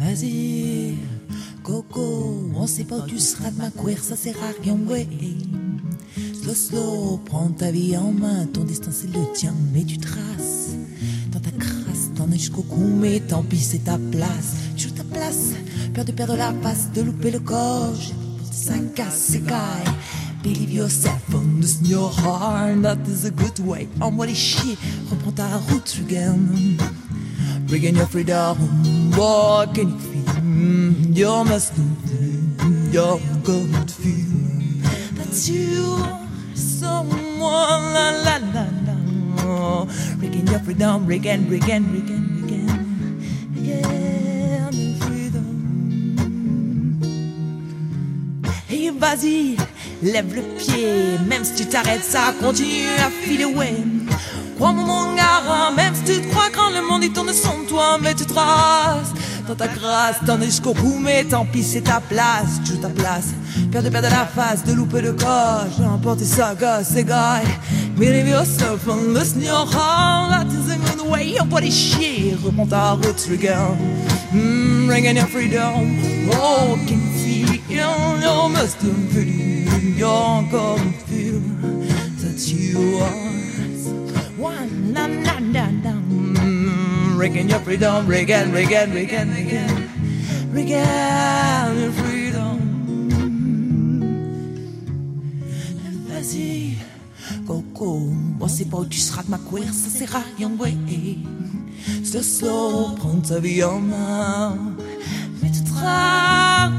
Vas-y, Coco, on sait pas où tu seras de ma couère, ça sert à rien, ouais. Slow, slow, prends ta vie en main, ton destin c'est le tien, mais tu traces dans ta crasse, t'en es jusqu'au cou, mais tant pis, c'est ta place. Tu joues ta place, peur de perdre la face, de louper le corps, ça casse, c'est. Believe yourself, listen your heart, that is a good way. Envoie les chier, reprends ta route again. Regain your freedom, what can you feel? That you are someone. Regain your freedom, regain, regain, regain your freedom. Et vas-y, lève le pied, même si tu t'arrêtes, ça continue à filer, tourne sans toi, mais tu traces dans ta grâce, t'en es jusqu'au bout, mais tant pis, c'est ta place, tu joues ta place. Peur de perdre la face, de louper le corps, j'ai emporté ça, gosse, c'est guy. Believe yourself and listen your heart, that is good way, pas les chier, reprends ta route, regarde. Mm, ringing your freedom, oh, can you feel, you must feel, you're feel that you are. One, na, na, na, na. Regain your freedom, regain, regain, regain, regain, regain your freedom. Vas-y, Coco, on sait pas où tu seras de ma couère, ça sert à rien, ouais. Slow, slow, prends ta vie en main, mais tu traces,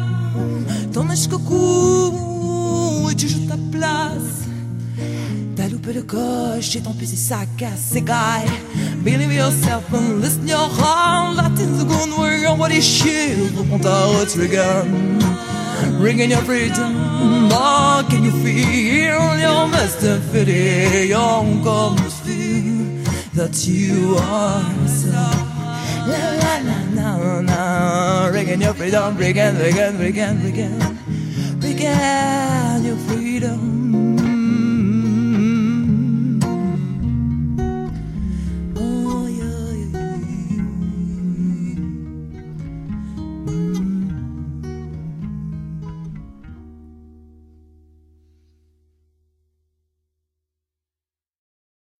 t'en as jusqu'au cou, et tu joues ta place. T'as loupé le coche et ton PC ça casse, c'est guy. Believe yourself and listen your heart. That is the good way on what is shit. Reprends ta route, regain. Regain your freedom. Oh, can you feel your master fit it? You're gonna feel that you are so. La la la la la. Regain your freedom, regain, regain, regain, regain. Regain your freedom.